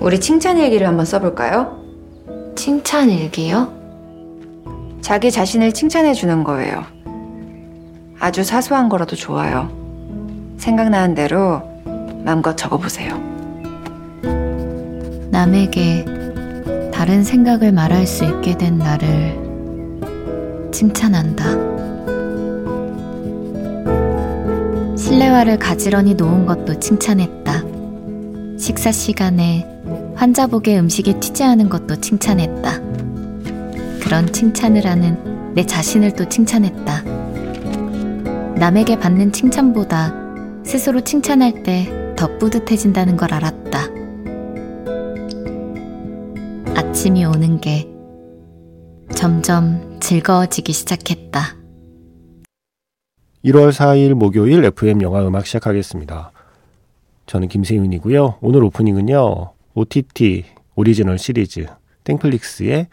우리 칭찬 일기를 한번 써볼까요? 칭찬 일기요? 자기 자신을 칭찬해 주는 거예요. 아주 사소한 거라도 좋아요. 생각나는 대로 마음껏 적어보세요. 남에게 다른 생각을 말할 수 있게 된 나를 칭찬한다. 실내화를 가지런히 놓은 것도 칭찬했다. 식사 시간에 환자복에 음식이 튀지 않은 것도 칭찬했다. 그런 칭찬을 하는 내 자신을 또 칭찬했다. 남에게 받는 칭찬보다 스스로 칭찬할 때 더 뿌듯해진다는 걸 알았다. 아침이 오는 게 점점 즐거워지기 시작했다. 1월 4일 목요일 FM 영화 음악 시작하겠습니다. 저는 김세윤이고요. 오늘 오프닝은요. OTT 오리지널 시리즈 땡플릭스의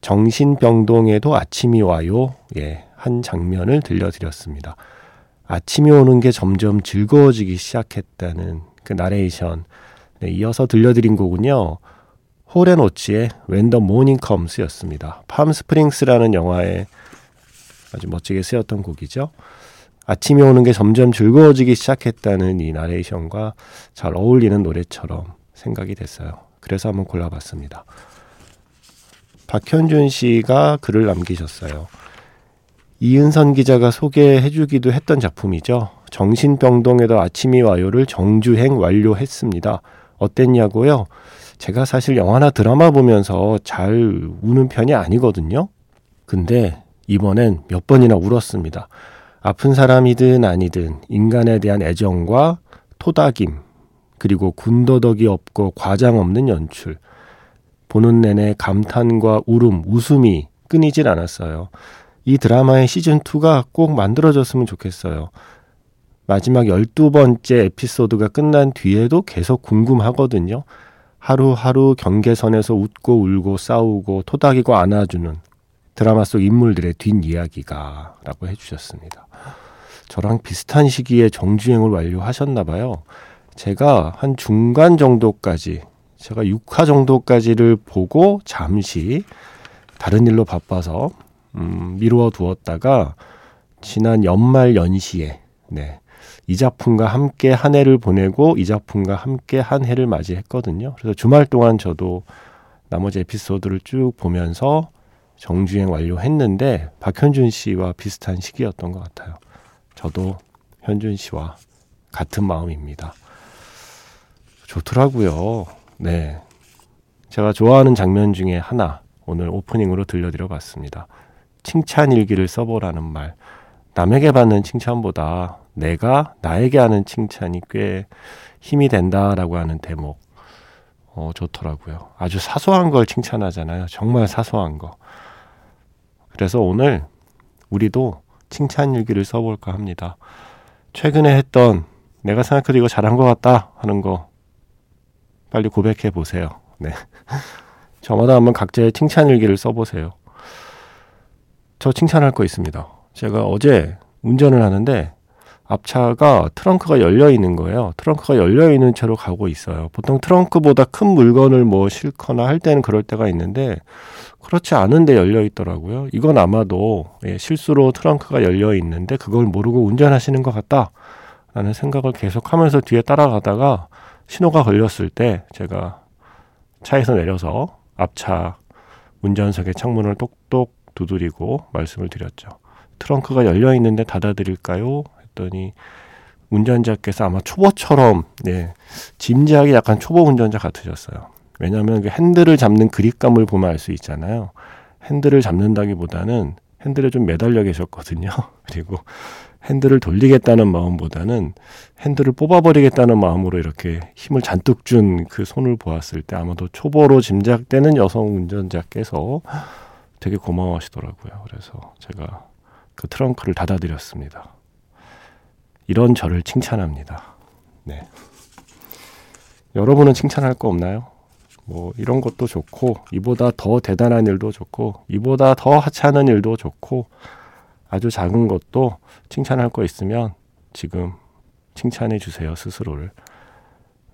정신병동에도 아침이 와요. 예, 한 장면을 들려드렸습니다. 아침이 오는 게 점점 즐거워지기 시작했다는 그 나레이션. 네, 이어서 들려드린 곡은요. Hall & Oates의 When the Morning Comes였습니다. 팜 스프링스라는 영화에 아주 멋지게 쓰였던 곡이죠. 아침이 오는 게 점점 즐거워지기 시작했다는 이 나레이션과 잘 어울리는 노래처럼 생각이 됐어요. 그래서 한번 골라봤습니다. 박현준 씨가 글을 남기셨어요. 이은선 기자가 소개해주기도 했던 작품이죠. 정신병동에도 아침이 와요를 정주행 완료했습니다. 어땠냐고요? 제가 사실 영화나 드라마 보면서 잘 우는 편이 아니거든요. 근데 이번엔 몇 번이나 울었습니다. 아픈 사람이든 아니든 인간에 대한 애정과 토닥임, 그리고 군더더기 없고 과장 없는 연출. 보는 내내 감탄과 울음, 웃음이 끊이질 않았어요. 이 드라마의 시즌2가 꼭 만들어졌으면 좋겠어요. 마지막 12번째 에피소드가 끝난 뒤에도 계속 궁금하거든요. 하루하루 경계선에서 웃고 울고 싸우고 토닥이고 안아주는 드라마 속 인물들의 뒷이야기가 라고 해주셨습니다. 저랑 비슷한 시기에 정주행을 완료하셨나 봐요. 제가 한 중간 정도까지 제가 6화 정도까지를 보고 잠시 다른 일로 바빠서 음, 미루어 두었다가 지난 연말 연시에 네, 이 작품과 함께 한 해를 보내고 이 작품과 함께 한 해를 맞이했거든요. 그래서 주말 동안 저도 나머지 에피소드를 쭉 보면서 정주행 완료했는데 박현준 씨와 비슷한 시기였던 것 같아요. 저도 현준 씨와 같은 마음입니다. 좋더라고요. 네. 제가 좋아하는 장면 중에 하나 오늘 오프닝으로 들려드려 봤습니다. 칭찬 일기를 써보라는 말. 남에게 받는 칭찬보다 내가 나에게 하는 칭찬이 꽤 힘이 된다라고 하는 대목. 어, 좋더라고요. 아주 사소한 걸 칭찬하잖아요. 정말 사소한 거. 그래서 오늘 우리도 칭찬 일기를 써볼까 합니다. 최근에 했던 내가 생각해도 이거 잘한 것 같다 하는 거 빨리 고백해 보세요. 네. 저마다 한번 각자의 칭찬 일기를 써보세요. 저 칭찬할 거 있습니다. 제가 어제 운전을 하는데 앞차가 트렁크가 열려 있는 거예요. 트렁크가 열려 있는 채로 가고 있어요. 보통 트렁크보다 큰 물건을 뭐 싣거나 할 때는 그럴 때가 있는데 그렇지 않은데 열려 있더라고요. 이건 아마도 예, 실수로 트렁크가 열려 있는데 그걸 모르고 운전하시는 것 같다라는 생각을 계속하면서 뒤에 따라가다가 신호가 걸렸을 때 제가 차에서 내려서 앞차 운전석의 창문을 똑똑 두드리고 말씀을 드렸죠. 트렁크가 열려 있는데 닫아드릴까요? 했더니 운전자께서 아마 초보처럼 네, 짐작이 약간 초보 운전자 같으셨어요. 왜냐하면 그 핸들을 잡는 그립감을 보면 알 수 있잖아요. 핸들을 잡는다기보다는 핸들에 좀 매달려 계셨거든요. 그리고 핸들을 돌리겠다는 마음보다는 핸들을 뽑아버리겠다는 마음으로 이렇게 힘을 잔뜩 준 그 손을 보았을 때 아마도 초보로 짐작되는 여성 운전자께서 되게 고마워하시더라고요. 그래서 제가 그 트렁크를 닫아드렸습니다. 이런 저를 칭찬합니다. 네. 여러분은 칭찬할 거 없나요? 뭐 이런 것도 좋고 이보다 더 대단한 일도 좋고 이보다 더 하찮은 일도 좋고 아주 작은 것도 칭찬할 거 있으면 지금 칭찬해 주세요 스스로를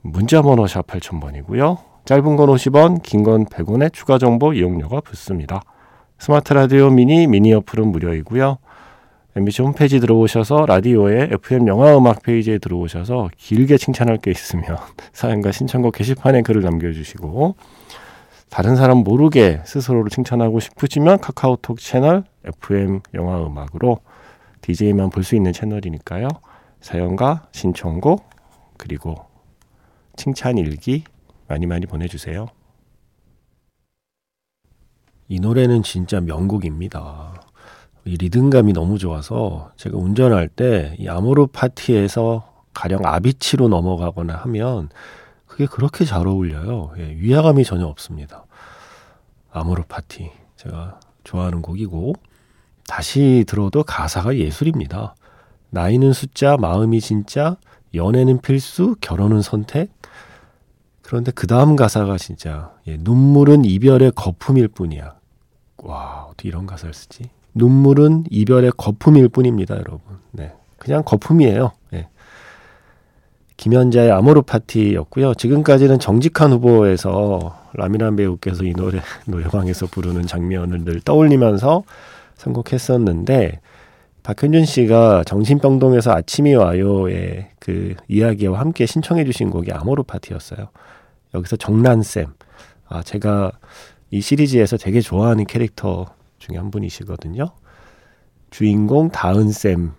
문자 번호 샵 8000번이고요 짧은 건 50원, 긴 건 100원의 추가 정보 이용료가 붙습니다. 스마트 라디오 미니 미니 어플은 무료이고요. MBC 홈페이지 들어오셔서 라디오에 FM 영화 음악 페이지에 들어오셔서 길게 칭찬할 게 있으면 사연과 신청곡 게시판에 글을 남겨주시고 다른 사람 모르게 스스로를 칭찬하고 싶으시면 카카오톡 채널 FM 영화 음악으로 DJ만 볼 수 있는 채널이니까요. 사연과 신청곡 그리고 칭찬 일기 많이 많이 보내주세요. 이 노래는 진짜 명곡입니다. 이 리듬감이 너무 좋아서 제가 운전할 때 이 아모르 파티에서 가령 아비치로 넘어가거나 하면 그게 그렇게 잘 어울려요. 예, 위화감이 전혀 없습니다. 아모르 파티 제가 좋아하는 곡이고 다시 들어도 가사가 예술입니다. 나이는 숫자, 마음이 진짜, 연애는 필수, 결혼은 선택. 그런데 그 다음 가사가 진짜 예, 눈물은 이별의 거품일 뿐이야. 와 어떻게 이런 가사를 쓰지? 눈물은 이별의 거품일 뿐입니다, 여러분. 네, 그냥 거품이에요. 예. 김현자의 아모르 파티였고요. 지금까지는 정직한 후보에서 라미란 배우께서 이 노래 노래방에서 부르는 장면을 늘 떠올리면서 선곡했었는데 박현준 씨가 정신병동에서 아침이 와요의 그 이야기와 함께 신청해 주신 곡이 아모르 파티였어요. 여기서 정란쌤. 아, 제가 이 시리즈에서 되게 좋아하는 캐릭터 중에 한 분이시거든요. 주인공 다은쌤의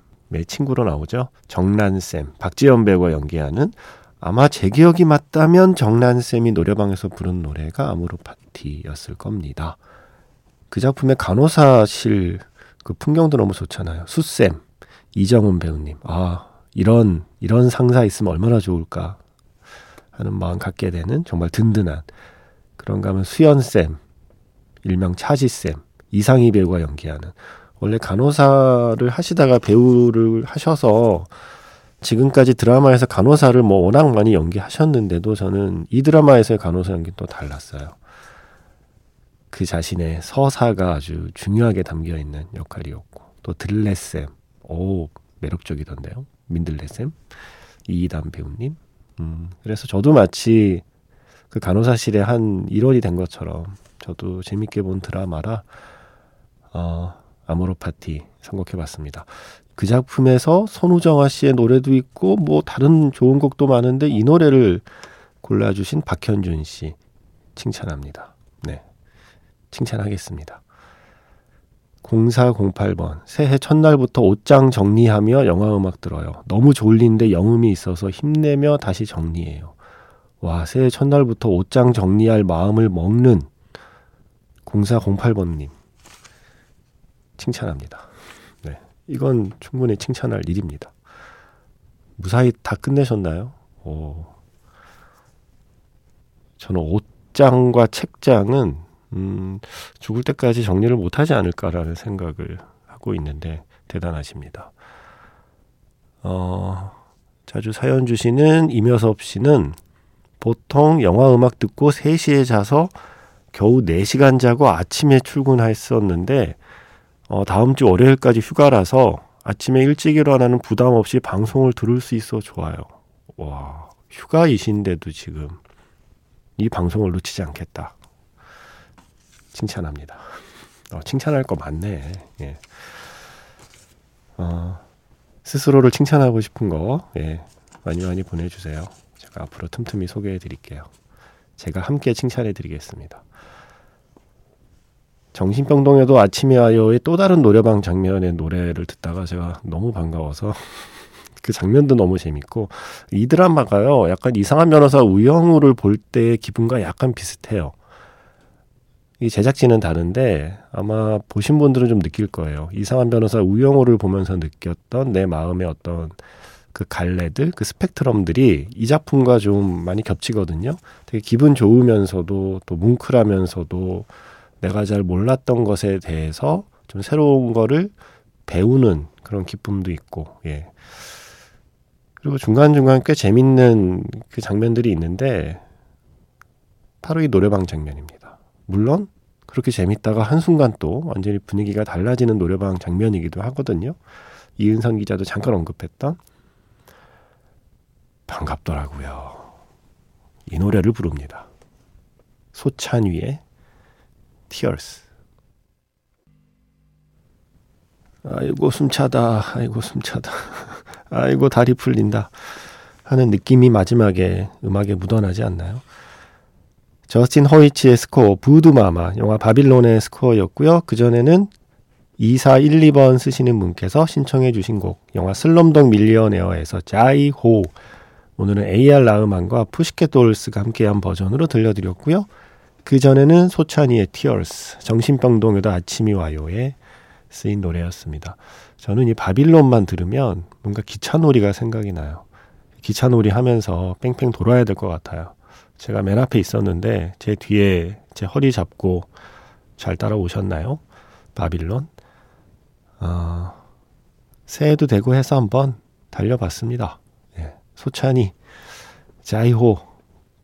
친구로 나오죠. 정란쌤. 박지연 배우가 연기하는 아마 제 기억이 맞다면 정란쌤이 노래방에서 부른 노래가 아모르 파티였을 겁니다. 그 작품의 간호사실 그 풍경도 너무 좋잖아요. 수쌤, 이정훈 배우님. 아, 이런, 이런 상사 있으면 얼마나 좋을까 하는 마음 갖게 되는 정말 든든한 그런가 하면 수연쌤, 일명 차지쌤, 이상희 배우가 연기하는 원래 간호사를 하시다가 배우를 하셔서 지금까지 드라마에서 간호사를 뭐 워낙 많이 연기하셨는데도 저는 이 드라마에서의 간호사 연기 또 달랐어요. 그 자신의 서사가 아주 중요하게 담겨 있는 역할이었고 또 들레쌤, 오 매력적이던데요. 민들레쌤, 이이담 배우님. 음, 그래서 저도 마치 그 간호사실의 한 일원이 된 것처럼 저도 재밌게 본 드라마라 어, 아모르 파티 선곡해봤습니다. 그 작품에서 손우정아 씨의 노래도 있고 뭐 다른 좋은 곡도 많은데 이 노래를 골라주신 박현준 씨 칭찬합니다. 네, 칭찬하겠습니다. 0408번 새해 첫날부터 옷장 정리하며 영화 음악 들어요. 너무 졸린데 영음이 있어서 힘내며 다시 정리해요. 와 새해 첫날부터 옷장 정리할 마음을 먹는 0408번님 칭찬합니다. 네, 이건 충분히 칭찬할 일입니다. 무사히 다 끝내셨나요? 오. 저는 옷장과 책장은 음, 죽을 때까지 정리를 못하지 않을까라는 생각을 하고 있는데 대단하십니다. 어, 자주 사연 주시는 임여섭 씨는 보통 영화 음악 듣고 3시에 자서 겨우 4시간 자고 아침에 출근했었는데 어, 다음 주 월요일까지 휴가라서 아침에 일찍 일어나는 부담 없이 방송을 들을 수 있어 좋아요. 와, 휴가이신데도 지금 이 방송을 놓치지 않겠다. 칭찬합니다. 어, 칭찬할 거 많네. 예. 어, 스스로를 칭찬하고 싶은 거 예, 많이 많이 보내주세요. 제가 앞으로 틈틈이 소개해 드릴게요. 제가 함께 칭찬해 드리겠습니다. 정신병동에도 아침이 와요의 또 다른 노래방 장면의 노래를 듣다가 제가 너무 반가워서 그 장면도 너무 재밌고 이 드라마가요 약간 이상한 변호사 우영우를 볼 때의 기분과 약간 비슷해요. 이 제작진은 다른데 아마 보신 분들은 좀 느낄 거예요. 이상한 변호사 우영우를 보면서 느꼈던 내 마음의 어떤 그 갈래들, 그 스펙트럼들이 이 작품과 좀 많이 겹치거든요. 되게 기분 좋으면서도 또 뭉클하면서도 내가 잘 몰랐던 것에 대해서 좀 새로운 거를 배우는 그런 기쁨도 있고, 예. 그리고 중간중간 꽤 재밌는 그 장면들이 있는데, 바로 이 노래방 장면입니다. 물론, 그렇게 재밌다가 한순간 또 완전히 분위기가 달라지는 노래방 장면이기도 하거든요. 이은선 기자도 잠깐 언급했던 반갑더라고요. 이 노래를 부릅니다. 소찬위의 Tears. 아이고 숨차다. 아이고 숨차다. 아이고 다리 풀린다. 하는 느낌이 마지막에 음악에 묻어나지 않나요? 저스틴 허이치의 스코어 부두마마 영화 바빌론의 스코어였고요. 그전에는 2412번 쓰시는 분께서 신청해 주신 곡 영화 슬럼덕 밀리어네어에서 자이호 오늘은 AR 라흐만과 푸시켓 돌스가 함께한 버전으로 들려드렸고요. 그 전에는 소찬이의 Tears 정신병동에도 아침이 와요에 쓰인 노래였습니다. 저는 이 바빌론만 들으면 뭔가 기차놀이가 생각이 나요. 기차놀이 하면서 뺑뺑 돌아야 될 것 같아요. 제가 맨 앞에 있었는데 제 뒤에 제 허리 잡고 잘 따라오셨나요? 바빌론? 어, 새해도 되고 해서 한번 달려봤습니다. 예, 소찬이, 자이호,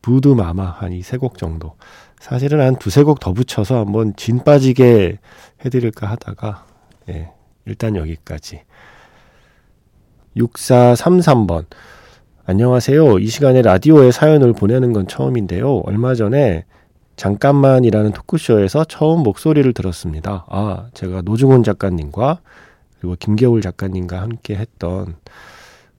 부두마마 한 이 세 곡 정도. 사실은 한 두세 곡 더 붙여서 한번 진 빠지게 해드릴까 하다가 예, 일단 여기까지. 6433번. 안녕하세요. 이 시간에 라디오에 사연을 보내는 건 처음인데요. 얼마 전에 잠깐만이라는 토크쇼에서 처음 목소리를 들었습니다. 아, 제가 노중훈 작가님과 그리고 김겨울 작가님과 함께 했던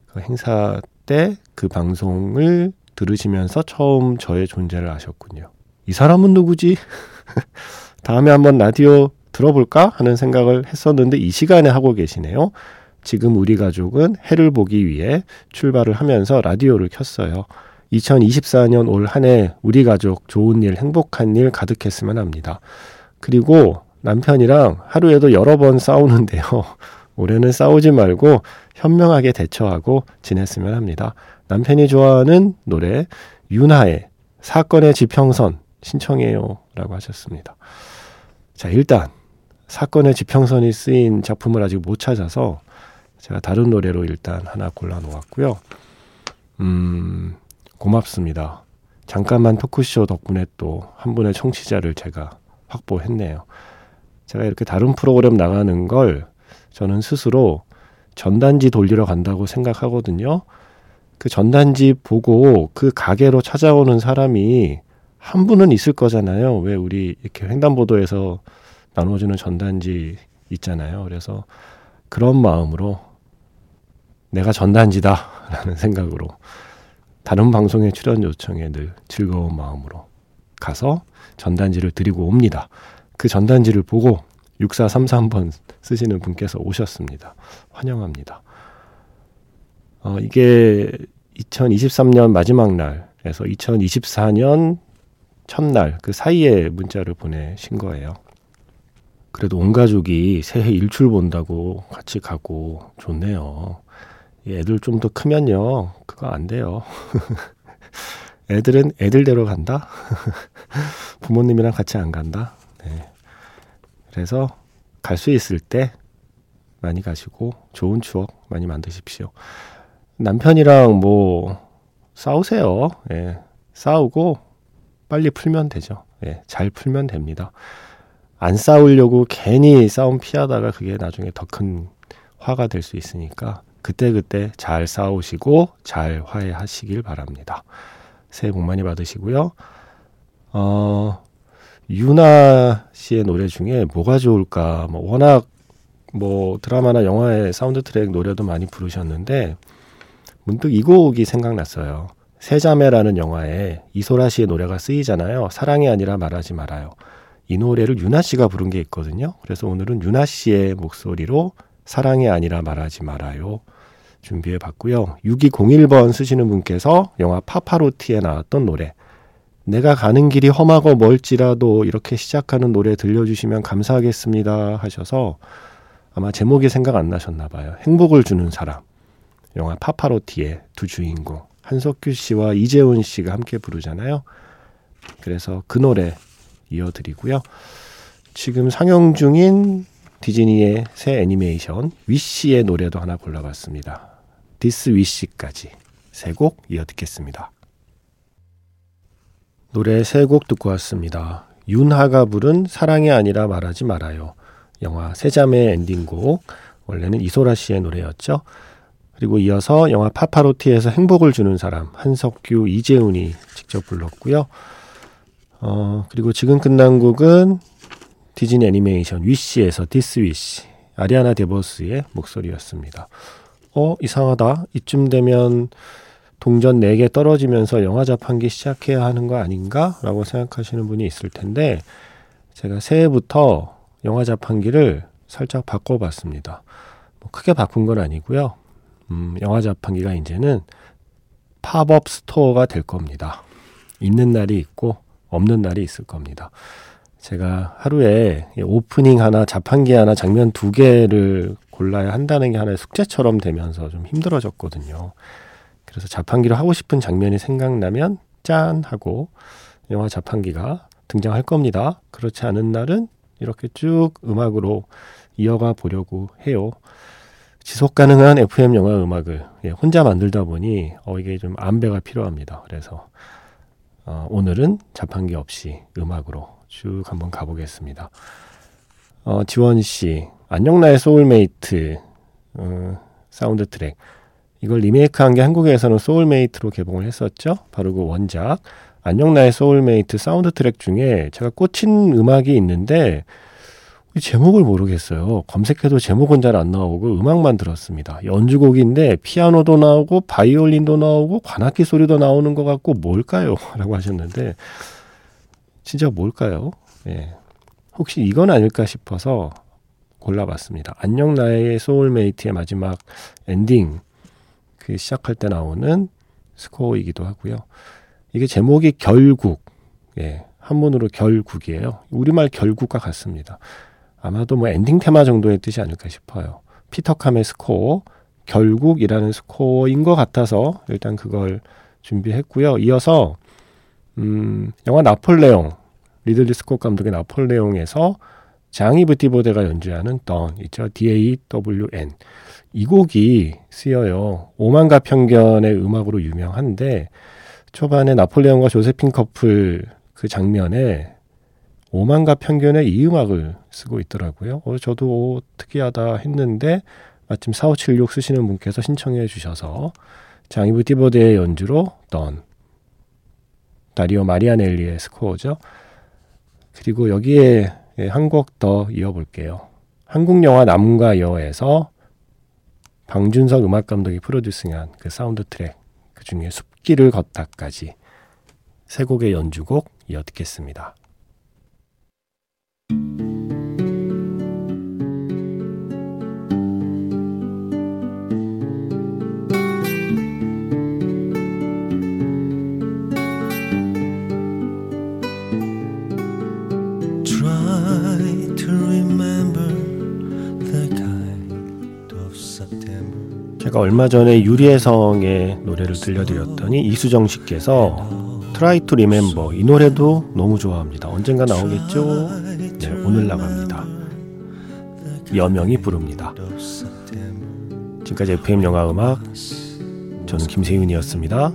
그 행사 때 그 방송을 들으시면서 처음 저의 존재를 아셨군요. 이 사람은 누구지? 다음에 한번 라디오 들어볼까 하는 생각을 했었는데 이 시간에 하고 계시네요. 지금 우리 가족은 해를 보기 위해 출발을 하면서 라디오를 켰어요. 2024년 올 한 해 우리 가족 좋은 일, 행복한 일 가득했으면 합니다. 그리고 남편이랑 하루에도 여러 번 싸우는데요. 올해는 싸우지 말고 현명하게 대처하고 지냈으면 합니다. 남편이 좋아하는 노래 윤하의 사건의 지평선 신청해요 라고 하셨습니다. 자, 일단 사건의 지평선이 쓰인 작품을 아직 못 찾아서 제가 다른 노래로 일단 하나 골라 놓았고요. 음, 고맙습니다. 잠깐만 토크쇼 덕분에 또 한 분의 청취자를 제가 확보했네요. 제가 이렇게 다른 프로그램 나가는 걸 저는 스스로 전단지 돌리러 간다고 생각하거든요. 그 전단지 보고 그 가게로 찾아오는 사람이 한 분은 있을 거잖아요. 왜 우리 이렇게 횡단보도에서 나눠주는 전단지 있잖아요. 그래서 그런 마음으로 내가 전단지다라는 생각으로 다른 방송에 출연 요청에 늘 즐거운 마음으로 가서 전단지를 드리고 옵니다. 그 전단지를 보고 6433번 쓰시는 분께서 오셨습니다. 환영합니다. 어, 이게 2023년 마지막 날에서 2024년 첫날 그 사이에 문자를 보내신 거예요. 그래도 온 가족이 새해 일출 본다고 같이 가고 좋네요. 애들 좀 더 크면요. 그거 안 돼요. 애들은 애들대로 간다? 부모님이랑 같이 안 간다? 네. 그래서 갈 수 있을 때 많이 가시고 좋은 추억 많이 만드십시오. 남편이랑 뭐 싸우세요. 예. 싸우고 빨리 풀면 되죠. 예. 잘 풀면 됩니다. 안 싸우려고 괜히 싸움 피하다가 그게 나중에 더 큰 화가 될 수 있으니까 그때 그때 잘 싸우시고 잘 화해하시길 바랍니다. 새해 복 많이 받으시고요. 어, 유나 씨의 노래 중에 뭐가 좋을까? 뭐 워낙 뭐 드라마나 영화의 사운드 트랙 노래도 많이 부르셨는데 문득 이 곡이 생각났어요. 세자매라는 영화에 이소라 씨의 노래가 쓰이잖아요. 사랑이 아니라 말하지 말아요. 이 노래를 유나 씨가 부른 게 있거든요. 그래서 오늘은 유나 씨의 목소리로 사랑이 아니라 말하지 말아요. 준비해 봤고요. 6201번 쓰시는 분께서 영화 파파로티에 나왔던 노래. 내가 가는 길이 험하고 멀지라도 이렇게 시작하는 노래 들려주시면 감사하겠습니다 하셔서 아마 제목이 생각 안 나셨나 봐요. 행복을 주는 사람. 영화 파파로티의 두 주인공. 한석규 씨와 이제훈 씨가 함께 부르잖아요. 그래서 그 노래 이어드리고요. 지금 상영 중인 디즈니의 새 애니메이션 Wish의 노래도 하나 골라봤습니다. This Wish까지 세 곡 이어 듣겠습니다. 노래 세 곡 듣고 왔습니다. 윤하가 부른 사랑이 아니라 말하지 말아요. 영화 세자매 엔딩곡 원래는 이소라 씨의 노래였죠. 그리고 이어서 영화 파파로티에서 행복을 주는 사람 한석규 이제훈이 직접 불렀고요. 어, 그리고 지금 끝난 곡은 디즈니 애니메이션 Wish에서 This Wish 아리아나 데보스의 목소리였습니다. 어 이상하다. 이쯤 되면 동전 4개 떨어지면서 영화 자판기 시작해야 하는 거 아닌가? 라고 생각하시는 분이 있을 텐데 제가 새해부터 영화 자판기를 살짝 바꿔봤습니다. 뭐 크게 바꾼 건 아니고요. 음, 영화 자판기가 이제는 pop-up store가 될 겁니다. 있는 날이 있고 없는 날이 있을 겁니다. 제가 하루에 오프닝 하나, 자판기 하나, 장면 두 개를 골라야 한다는 게 하나의 숙제처럼 되면서 좀 힘들어졌거든요. 그래서 자판기로 하고 싶은 장면이 생각나면 짠 하고 영화 자판기가 등장할 겁니다. 그렇지 않은 날은 이렇게 쭉 음악으로 이어가 보려고 해요. 지속 가능한 FM 영화 음악을 예, 혼자 만들다 보니 어, 이게 좀 안배가 필요합니다. 그래서 어, 오늘은 자판기 없이 음악으로 쭉 한번 가보겠습니다. 어, 지원 씨, 안녕 나의 소울메이트 어, 사운드 트랙 이걸 리메이크한 게 한국에서는 소울메이트로 개봉을 했었죠. 바로 그 원작 안녕 나의 소울메이트 사운드 트랙 중에 제가 꽂힌 음악이 있는데 제목을 모르겠어요. 검색해도 제목은 잘 안 나오고 음악만 들었습니다. 연주곡인데 피아노도 나오고 바이올린도 나오고 관악기 소리도 나오는 것 같고 뭘까요? 라고 하셨는데 진짜 뭘까요? 예. 혹시 이건 아닐까 싶어서 골라봤습니다. 안녕 나의 소울메이트의 마지막 엔딩 그 시작할 때 나오는 스코어이기도 하고요. 이게 제목이 결국 예. 한문으로 결국이에요. 우리말 결국과 같습니다. 아마도 뭐 엔딩 테마 정도의 뜻이 아닐까 싶어요. 피터 캄의 스코어, 결국이라는 스코어인 것 같아서 일단 그걸 준비했고요. 이어서 음, 영화 나폴레옹, 리들리 스콧 감독의 나폴레옹에서 장 이브 티보데가 연주하는 Dawn 있죠. D-A-W-N. 이 곡이 쓰여요. 오만가 편견의 음악으로 유명한데 초반에 나폴레옹과 조세핀 커플 그 장면에 오만가 편견의 이 음악을 쓰고 있더라고요. 어, 저도 오, 특이하다 했는데 마침 4576 쓰시는 분께서 신청해 주셔서 장이브 티버드의 연주로 던 다리오 마리아넬리의 스코어죠. 그리고 여기에 한 곡 더 이어볼게요. 한국 영화 남과 여에서 방준석 음악 감독이 프로듀싱한 그 사운드 트랙 그 중에 숲길을 걷다까지 세 곡의 연주곡 이어 듣겠습니다. Try to remember the kind of September. 제가 얼마 전에 유리의 성의 노래를 들려드렸더니 이수정 씨께서 Try to Remember 이 노래도 너무 좋아합니다. 언젠가 나오겠죠? 네, 오늘 나갑니다. 여명이 부릅니다. 지금까지 FM 영화 음악 저는 김세윤이었습니다.